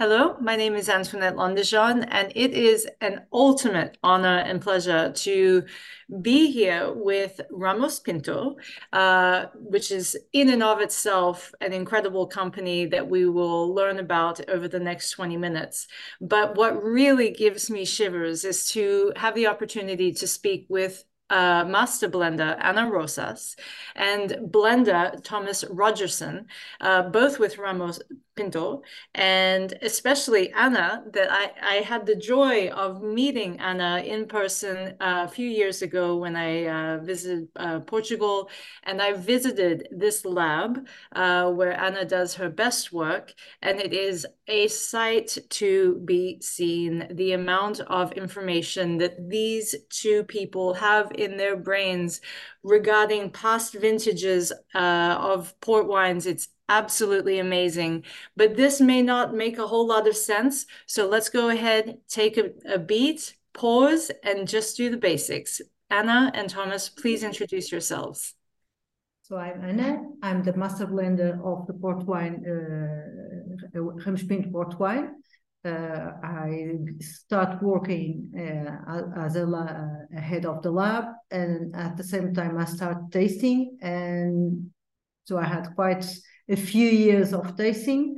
Hello, my name is Antoinette Londejean, and it is an ultimate honor and pleasure to be here with Ramos Pinto, uh, which is in and of itself an incredible company that we will learn about over the next 20 minutes. But what really gives me shivers is to have the opportunity to speak with uh, master blender Ana Rosas and blender Thomas Rogerson, uh, both with Ramos Pinto, and especially Ana, that I, I had the joy of meeting Ana in person uh, a few years ago when I uh, visited uh, Portugal. And I visited this lab uh, where Ana does her best work. And it is a sight to be seen. The amount of information that these two people have in their brains regarding past vintages uh, of port wines, it's absolutely amazing. But this may not make a whole lot of sense. So let's go ahead, take a, a beat, pause, and just do the basics. Ana and Thomas, please introduce yourselves. So I'm Ana. I'm the master blender of the port wine, uh, Ramos port wine. Uh, I start working uh, as a, a, head of the lab, and at the same time I start tasting, and so I had quite a few years of tasting.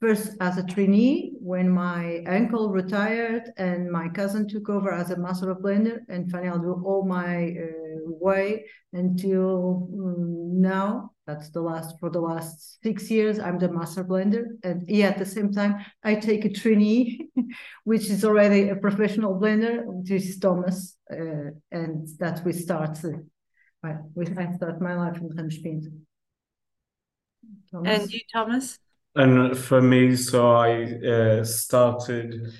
First as a trainee when my uncle retired and my cousin took over as a master of blender, and finally I'll do all my uh, way until um, now. That's the last for the last six years. I'm the master blender, and yeah, at the same time I take a trainee, which is already a professional blender, which is Thomas, uh, and that we start. Uh, I start my life in Ramos Pinto. Thomas? And you, Thomas? And for me, so I uh, started,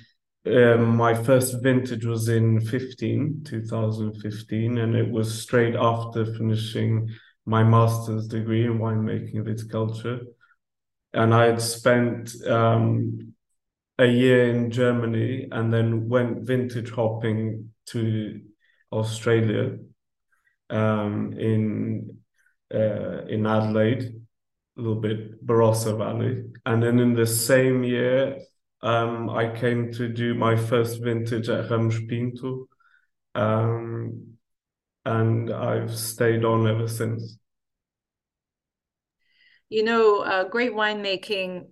uh, my first vintage was in 15, 2015, and it was straight after finishing my master's degree in winemaking and viticulture. And I had spent um, a year in Germany and then went vintage hopping to Australia um, in uh, in Adelaide a little bit Barossa Valley. And then in the same year, um, I came to do my first vintage at Ramos Pinto. Um, and I've stayed on ever since. You know, uh, great winemaking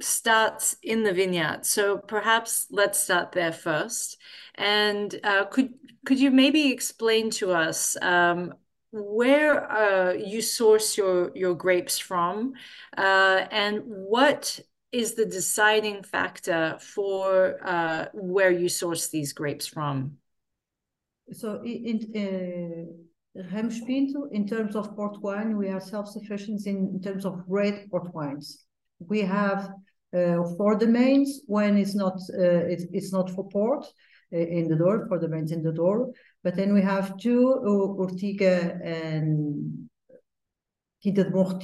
starts in the vineyard. So perhaps let's start there first. And uh, could could you maybe explain to us um, where uh, you source your your grapes from, uh, and what is the deciding factor for uh, where you source these grapes from? So in uh, Ramos in terms of port wine, we are self-sufficient in, in, terms of red port wines. We have uh, four domains when it's not uh, it's, it's not for port uh, in the Douro for the domains in the Douro. But then we have two, Urtiga and Quinta de Bom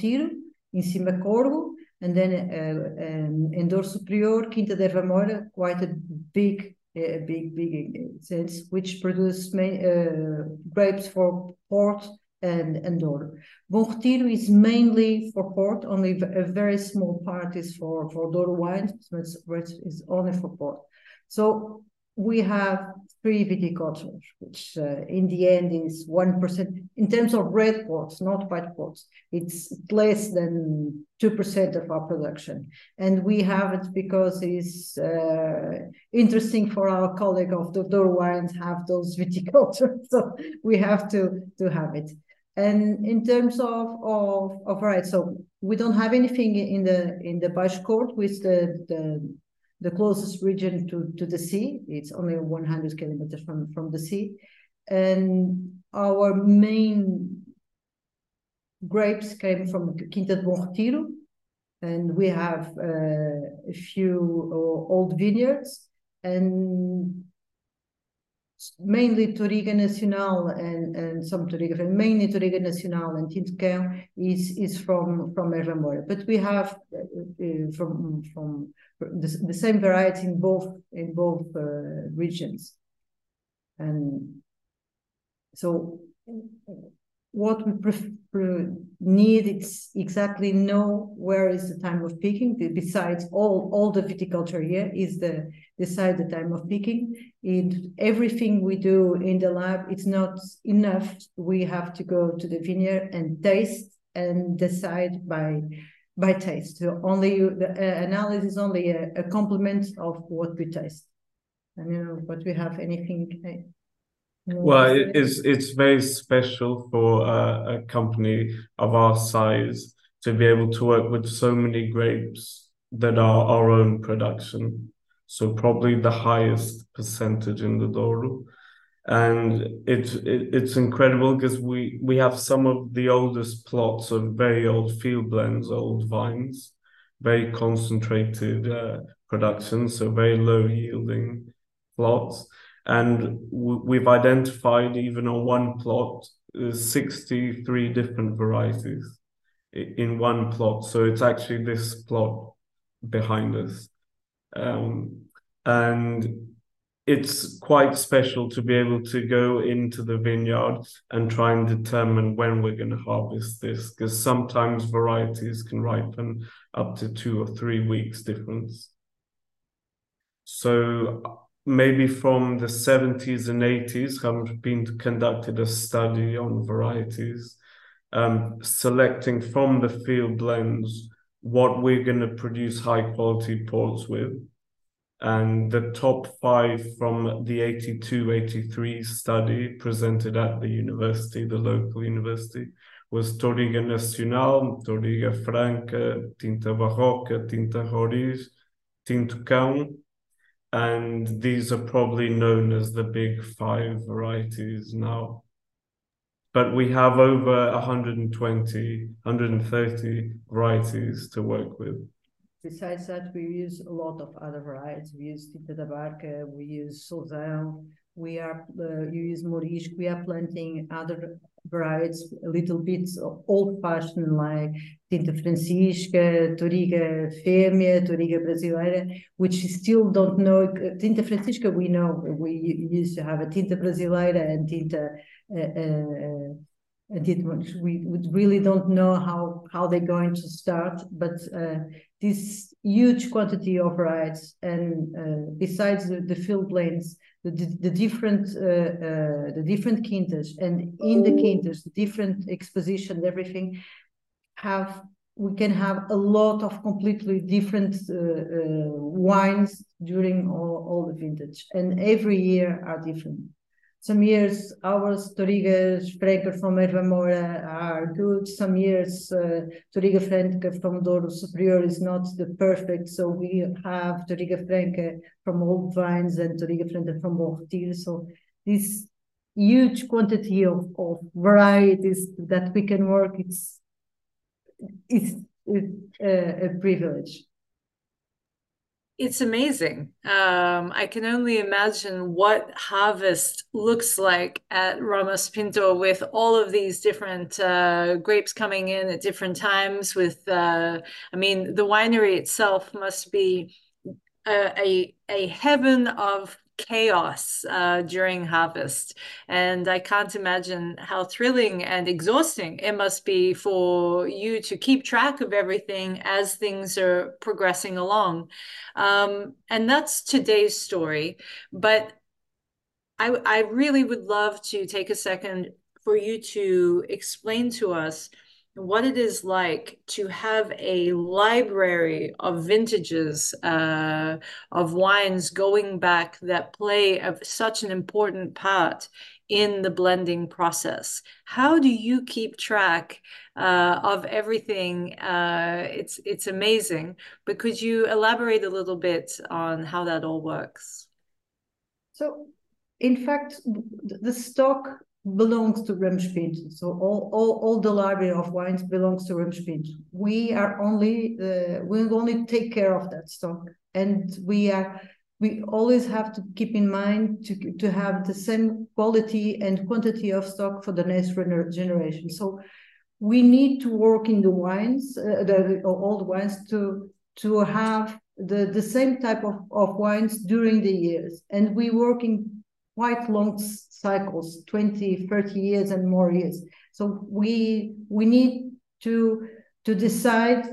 in cima Corgo, and then uh, um, in Douro Superior, Quinta de Erva quite a big, uh, big, big sense, which produce main, uh, grapes for port and, and Douro. Is mainly for port, only a very small part is for, for Douro wines, it's, it's only for port. So we have three viticultures, which uh, in the end is 1%. In terms of red ports, not white ports, it's less than 2% of our production. And we have it because it's uh, interesting for our colleague of the Douro wines have those viticultures. So we have to, to have it. And in terms of, of, of right, so we don't have anything in the in the Baixo Corgo with the, the the closest region to, to the sea. It's only 100 kilometers from, from the sea. And our main grapes came from Quinta de Retiro. And we have uh, a few uh, old vineyards and mainly Touriga Nacional and, and some Touriga, mainly Touriga Nacional and Tinto Cão is, is from, from Erva. But we have uh, uh, from, from the, the same variety in both, in both uh, regions. And so what we need it's exactly know where is the time of picking besides all all the viticulture here is the decide the time of picking it everything we do in the lab it's not enough. We have to go to the vineyard and taste and decide by by taste. So only the uh, analysis only a, a complement of what we taste. And you know but we have anything uh, well, it is. It's very special for a, company of our size to be able to work with so many grapes that are our own production. So probably the highest percentage in the Douro, and it's it, it's incredible because we we have some of the oldest plots of very old field blends, old vines, very concentrated uh, production, so very low yielding plots and we've identified even on one plot uh, 63 different varieties in one plot. So it's actually this plot behind us. Um, and it's quite special to be able to go into the vineyard and try and determine when we're going to harvest this because sometimes varieties can ripen up to two or three weeks difference. So maybe from the 70s and 80s have been conducted a study on varieties, um, selecting from the field blends what we're going to produce high quality ports with. And the top five from the 82 83 study presented at the university, the local university, was Touriga Nacional, Touriga Franca, Tinta Barroca, Tinta Roriz, Tinto Cão, and these are probably known as the big five varieties now. But we have over 120, 130 varieties to work with. Besides that, we use a lot of other varieties. We use Tinta da Barca, we use Sousão, we are uh, you use Mourisco, we are planting other varieties, a little bit old-fashioned like Tinta Francisca, Touriga Fêmea, Touriga Brasileira, which still don't know. Tinta Francisca, we know we used to have a Tinta Brasileira and Tinta. Uh, uh, we really don't know how how they're going to start, but uh, this huge quantity of varieties and uh, besides the, the field blends, the, the different uh, uh, the different quintas and in the quintas different exposition everything have we can have a lot of completely different uh, uh, wines during all, all the vintage. And every year are different some years our Touriga Franca from Erva are good. Some years uh, Touriga Franca from Douro Superior is not the perfect. So we have Touriga Franca from Old Vines and Touriga Franca from Bom Retiro. So this huge quantity of, of varieties that we can work, it's, it's, it's a, a privilege it's amazing. Um, I can only imagine what harvest looks like at Ramos Pinto with all of these different uh, grapes coming in at different times. With, uh, I mean, the winery itself must be a, a, a heaven of chaos uh, during harvest. And I can't imagine how thrilling and exhausting it must be for you to keep track of everything as things are progressing along. Um, and that's today's story. But I, I really would love to take a second for you to explain to us what it is like to have a library of vintages uh, of wines going back that play a, such an important part in the blending process. How do you keep track uh, of everything? Uh, it's it's amazing. But could you elaborate a little bit on how that all works? So, in fact, the stock belongs to Ramos So all, all, all the library of wines belongs to Ramos We are only uh, we only take care of that stock, and we are we always have to keep in mind to to have the same quality and quantity of stock for the next generation. So we need to work in the wines, uh, the old wines, to to have the the same type of, of wines during the years, and we work in quite long cycles 20 30 years and more years So we we need to to decide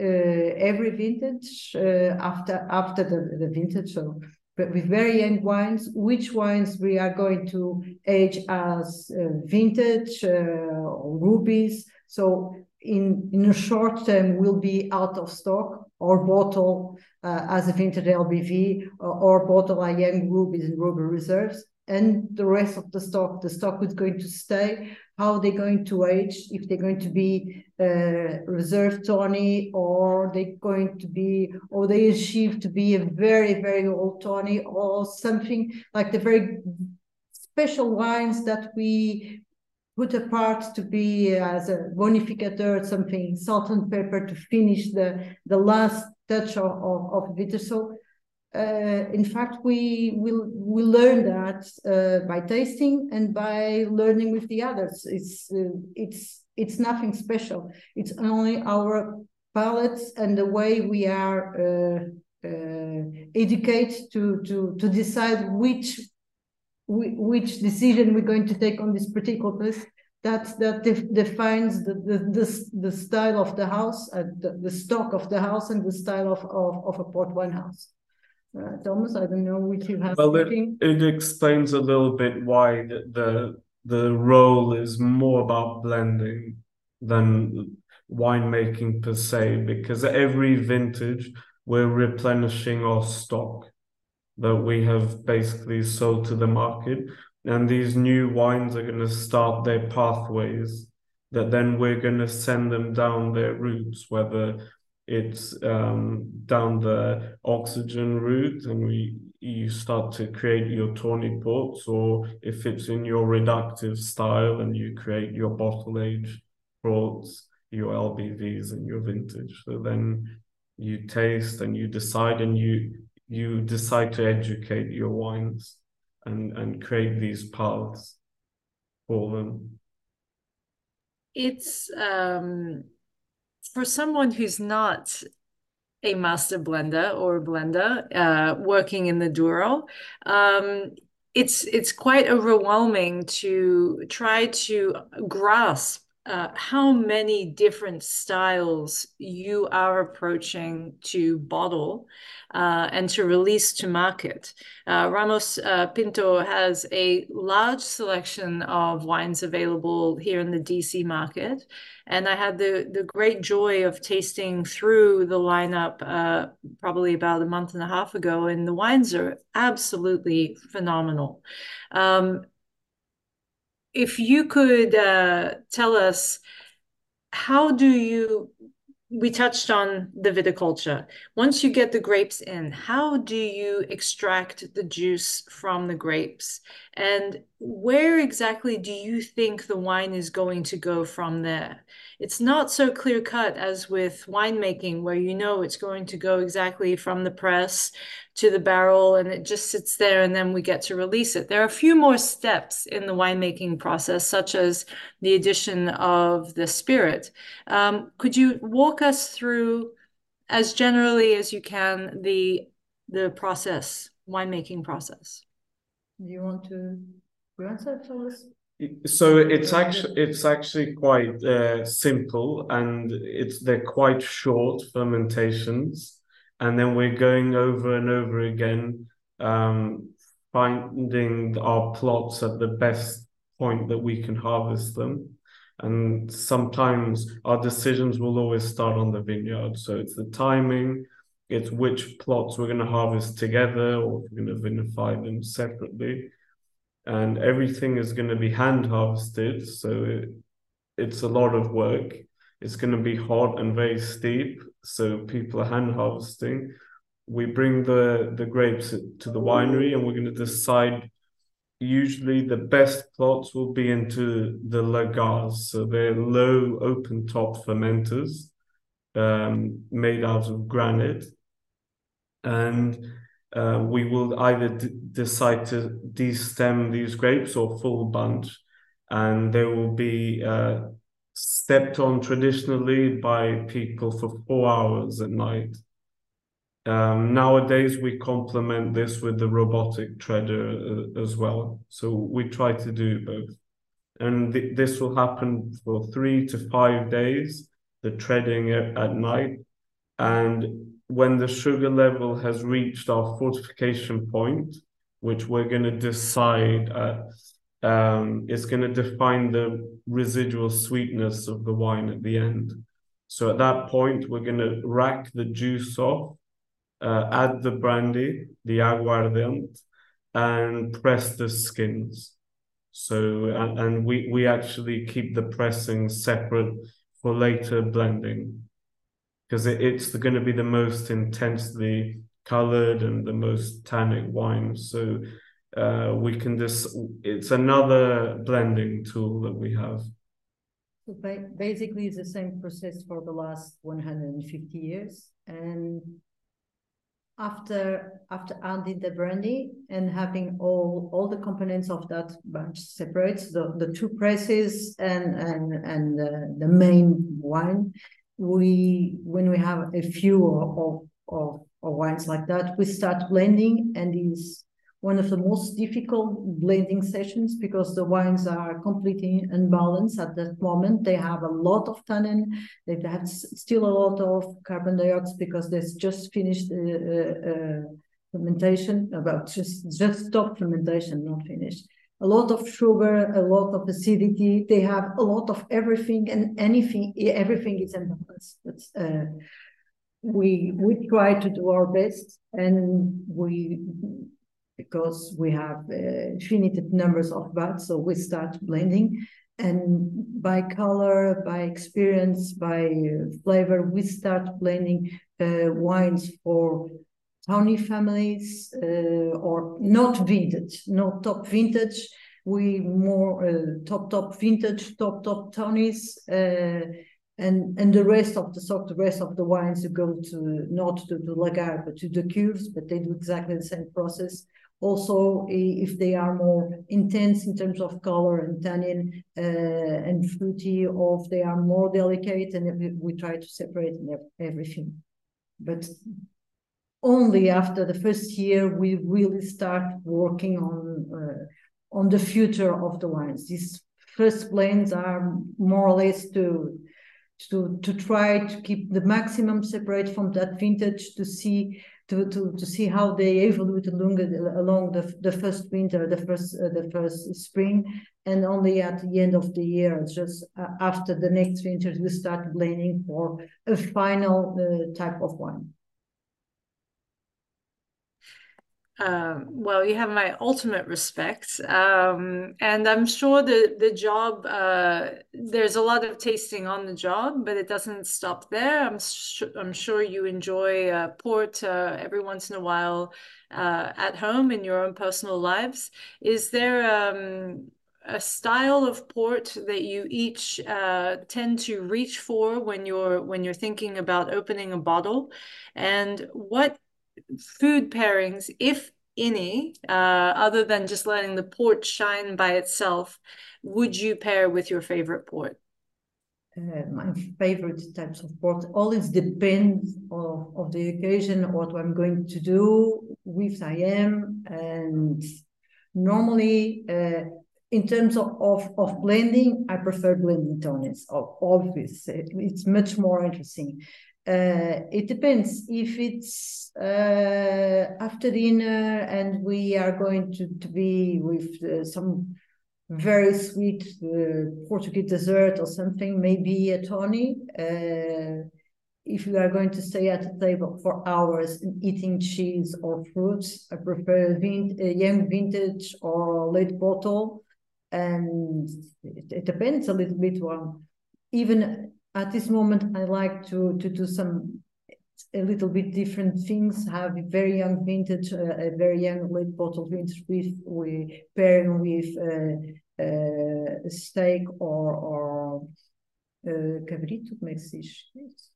uh, every vintage uh, after after the, the vintage. So but with very young wines, which wines we are going to age as uh, vintage uh, rubies. So in in a short term will be out of stock or bottle uh, as a vintage LBV or, or bottle young rubies and ruby reserves. And the rest of the stock the stock is going to stay. How they're going to age? If they're going to be uh, reserve tawny or they're going to be or they achieve to be a very very old tawny or something like the very special wines that we put apart to be as a bonificateur, something salt and pepper to finish the the last touch of of, of bitter. So, uh, in fact, we will we learn that uh, by tasting and by learning with the others. It's uh, it's it's nothing special. It's only our palates and the way we are uh, uh, educated to to to decide which which decision we're going to take on this particular place that that def defines the, the the, the style of the house uh, the, the stock of the house and the style of of, of a port wine house uh, thomas i don't know which you have well it, it explains a little bit why the, the the role is more about blending than winemaking per se because every vintage we're replenishing our stock that we have basically sold to the market. And these new wines are going to start their pathways that then we're going to send them down their routes, whether it's um, down the oxygen route and we you start to create your tawny ports, or if it's in your reductive style and you create your bottle age ports, your LBVs and your vintage. So then you taste and you decide and you you decide to educate your wines and and create these paths for them? It's um for someone who's not a master blender or a blender uh, working in the Douro, um, it's it's quite overwhelming to try to grasp uh, how many different styles you are approaching to bottle uh, and to release to market. Uh, Ramos uh, Pinto has a large selection of wines available here in the DC market. And I had the, the great joy of tasting through the lineup uh, probably about a month and a half ago, and the wines are absolutely phenomenal. Um, if you could uh, tell us how do you we touched on the viticulture. Once you get the grapes in, how do you extract the juice from the grapes? And where exactly do you think the wine is going to go from there? It's not so clear cut as with winemaking, where you know it's going to go exactly from the press to the barrel and it just sits there and then we get to release it. There are a few more steps in the winemaking process, such as the addition of the spirit. Um, could you walk us through, as generally as you can, the the process, winemaking process? Do you want to answer, Thomas? So it's actually it's actually quite uh, simple, and it's they're quite short fermentations, and then we're going over and over again, um, finding our plots at the best point that we can harvest them. And sometimes our decisions will always start on the vineyard. So it's the timing, it's which plots we're going to harvest together, or we're going to vinify them separately and everything is going to be hand harvested. So it, it's a lot of work. It's going to be hot and very steep. So people are hand harvesting. We bring the, the grapes to the winery and we're going to decide. Usually, the best plots will be into the lagars. So they're low open top fermenters um, made out of granite. And uh, we will either decide to destem these grapes or full bunch, and they will be uh, stepped on traditionally by people for four hours at night. Um, nowadays, we complement this with the robotic treader uh, as well. So we try to do both. and th this will happen for three to five days. The treading at, at night, and when the sugar level has reached our fortification point, which we're going to decide at, um, is going to define the residual sweetness of the wine at the end. So at that point, we're going to rack the juice off, uh, add the brandy, the aguardiente, and press the skins. So, and, and we, we actually keep the pressing separate for later blending because it, it's going to be the most intensely colored and the most tannic wine. So uh, we can just, it's another blending tool that we have. So basically, it's the same process for the last 150 years. And after after adding the brandy and having all all the components of that batch separate, the, the two presses and and and uh, the main wine, we when we have a few of, of, of wines like that, we start blending and is one of the most difficult blending sessions because the wines are completely unbalanced at that moment. They have a lot of tannin, they have still a lot of carbon dioxide because they just finished uh, uh, uh, fermentation, about just just stop fermentation, not finished. A lot of sugar, a lot of acidity. They have a lot of everything and anything. Everything is unbalanced. But uh, we we try to do our best, and we because we have uh, finite numbers of bats, so we start blending. And by color, by experience, by uh, flavor, we start blending uh, wines for tawny families uh, or not vintage, not top vintage. We more uh, top top vintage, top top tawnies, uh, and and the rest of the sort, the rest of the wines go to not to the lagar but to the cures, but they do exactly the same process also if they are more intense in terms of color and tannin uh, and fruity or if they are more delicate and we try to separate everything but only after the first year we really start working on uh, on the future of the wines these first blends are more or less to to to try to keep the maximum separate from that vintage to see to, to, to see how they evolve along, along the, the first winter, the first uh, the first spring, and only at the end of the year, just uh, after the next winter, we start blending for a final uh, type of wine. Um, well, you have my ultimate respect. Um, and I'm sure the, the job, uh, there's a lot of tasting on the job, but it doesn't stop there. I'm, I'm sure you enjoy uh, port uh, every once in a while uh, at home in your own personal lives. Is there um, a style of port that you each uh, tend to reach for when you're when you're thinking about opening a bottle? And what food pairings, if any, uh, other than just letting the port shine by itself, would you pair with your favorite port? Uh, my favorite types of port always depends of, of the occasion, what I'm going to do, with I am, and normally uh, in terms of, of, of blending, I prefer blending tawnies. Obviously, it's much more interesting. Uh, it depends if it's uh, after dinner and we are going to, to be with uh, some very sweet uh, Portuguese dessert or something, maybe a tawny. Uh, if you are going to stay at the table for hours eating cheese or fruits, I prefer vin- a young vintage or a late bottle. And it, it depends a little bit on even at this moment, I like to to do some a little bit different things. Have a very young vintage, uh, a very young late bottle vintage with we pairing with uh, uh, steak or or uh, cabrito, como é que se diz?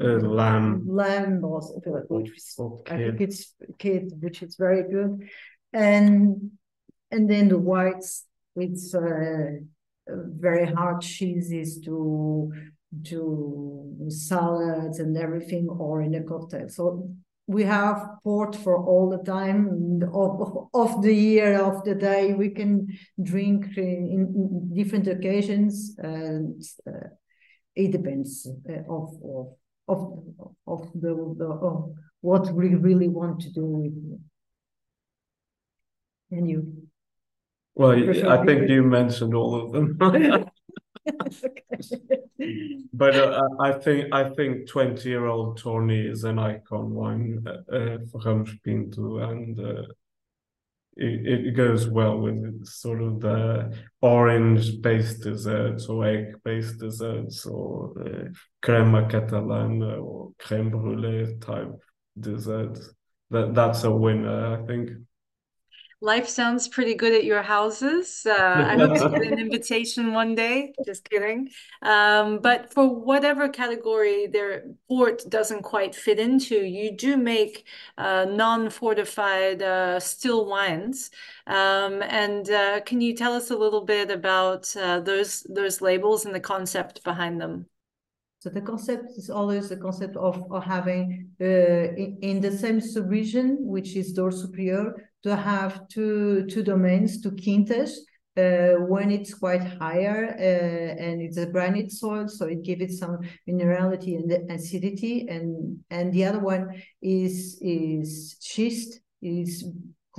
Uh, lamb. Lamb or which is, I think it's kid, which is very good, and and then the whites. It's uh, very hard cheeses to to salads and everything or in a cocktail. So we have port for all the time. Of, of the year of the day we can drink in, in different occasions. And uh, it depends uh, of, of of of the, the of what we really want to do with and you well i think you mentioned all of them. But uh, I think I think twenty year old Tawny is an icon wine uh, uh for Ramos Pinto, and uh, it, it goes well with sort of the orange based desserts or egg based desserts or uh, crema catalana or creme brulee type desserts. That that's a winner, I think life sounds pretty good at your houses. Uh, I hope to get an invitation one day. Just kidding. Um, but for whatever category their port doesn't quite fit into, you do make uh, non-fortified uh, still wines. Um, and uh, can you tell us a little bit about uh, those those labels and the concept behind them? So the concept is always the concept of, of having uh, in, in, the same subregion, which is Douro Superior, to have two two domains, two quintas, uh, when it's quite higher uh, and it's a granite soil, so it gives it some minerality and acidity, and and the other one is is schist, is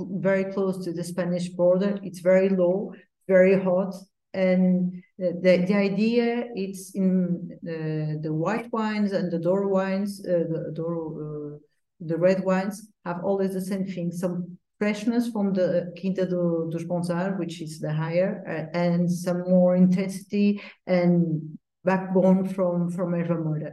very close to the Spanish border. It's very low, very hot, and the, the idea it's in uh, the white wines and the Douro wines, uh, the Douro, uh, the red wines have always the same thing, some freshness from the Quinta do, dos Bons Ares, which is the higher, uh, and some more intensity and backbone from, from Erva.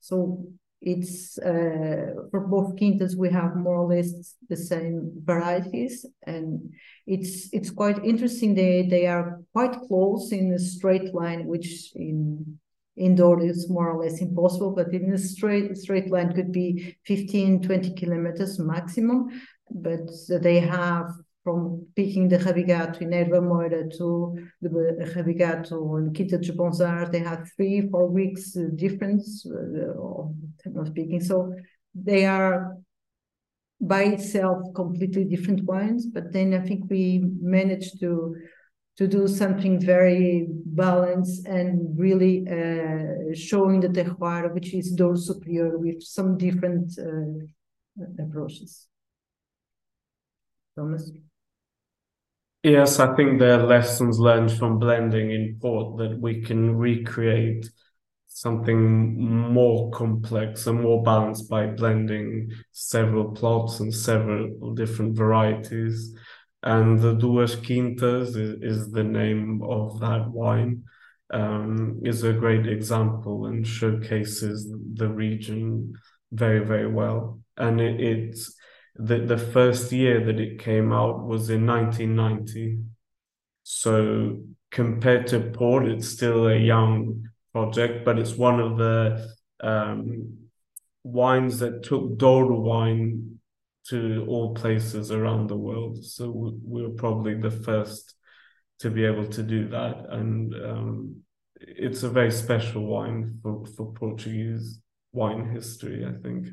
So it's uh, for both quintas we have more or less the same varieties and it's it's quite interesting. They they are quite close in a straight line which in indoor is more or less impossible but in a straight straight line could be 15 20 kilometers maximum. But they have from picking the Rabigato in Erva Moira to the Rabigato in Quinta de Bons Ares, they have three, four weeks uh, difference uh, of speaking. So they are by itself completely different wines, but then I think we managed to to do something very balanced and really uh, showing the terroir, which is Douro Superior, with some different uh, approaches. Thomas? Yes, I think there are lessons learned from blending in port that we can recreate something more complex and more balanced by blending several plots and several different varieties. And the Duas Quintas is, is the name of that wine. Um, is a great example and showcases the region very, very well. And it, it's the, the first year that it came out was in 1990. So compared to Port, it's still a young project, but it's one of the um, wines that took Douro wine to all places around the world. So we, we're probably the first to be able to do that. And um, it's a very special wine for, for Portuguese wine history, I think.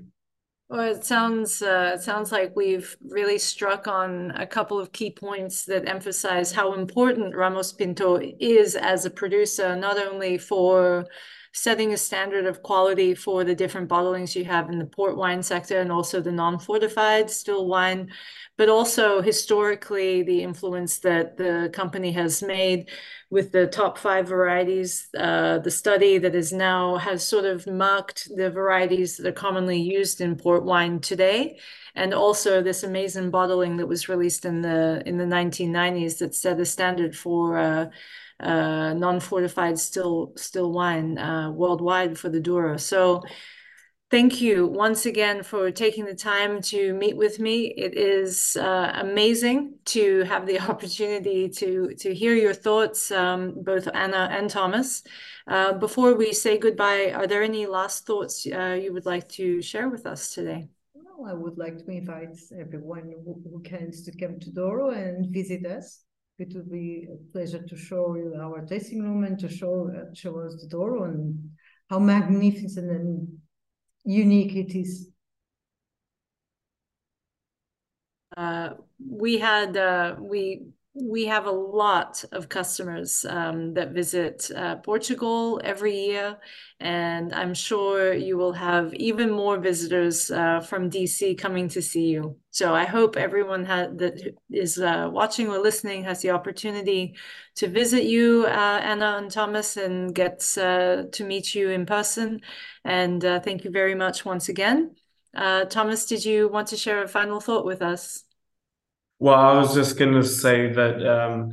Well, it sounds uh, it sounds like we've really struck on a couple of key points that emphasize how important Ramos Pinto is as a producer, not only for setting a standard of quality for the different bottlings you have in the port wine sector and also the non-fortified still wine, but also historically the influence that the company has made with the top five varieties. Uh, the study that is now has sort of marked the varieties that are commonly used in port wine today. And also this amazing bottling that was released in the in the 1990s that set a standard for uh, uh, non-fortified still still wine uh, worldwide for the Douro. So Thank you once again for taking the time to meet with me. It is uh, amazing to have the opportunity to, to hear your thoughts, um, both Ana and Thomas. Uh, before we say goodbye, are there any last thoughts uh, you would like to share with us today? Well, I would like to invite everyone who, who can to come to Douro and visit us. It would be a pleasure to show you our tasting room and to show uh, show us the Douro and how magnificent and unique it is. Uh, we had uh, we we have a lot of customers um, that visit uh, Portugal every year, and I'm sure you will have even more visitors uh, from DC coming to see you. So I hope everyone that is uh, watching or listening has the opportunity to visit you, uh, Ana and Thomas, and gets uh, to meet you in person. And uh, thank you very much once again. Thomas, did you want to share a final thought with us? Well, I was just going to say that um,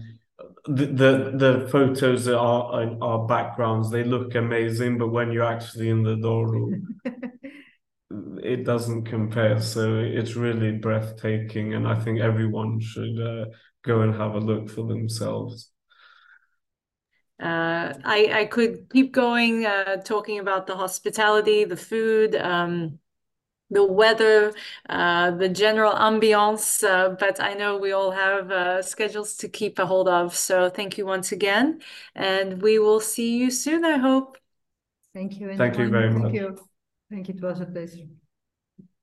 the, the the photos are are backgrounds. They look amazing, but when you're actually in the Douro, it doesn't compare. So it's really breathtaking, and I think everyone should uh, go and have a look for themselves. Uh, I I could keep going uh, talking about the hospitality, the food. Um, the weather, uh, the general ambiance, uh, but I know we all have uh, schedules to keep a hold of. So thank you once again, and we will see you soon, I hope. Thank you. Thank you very much. Thank you. Thank you. It was a pleasure.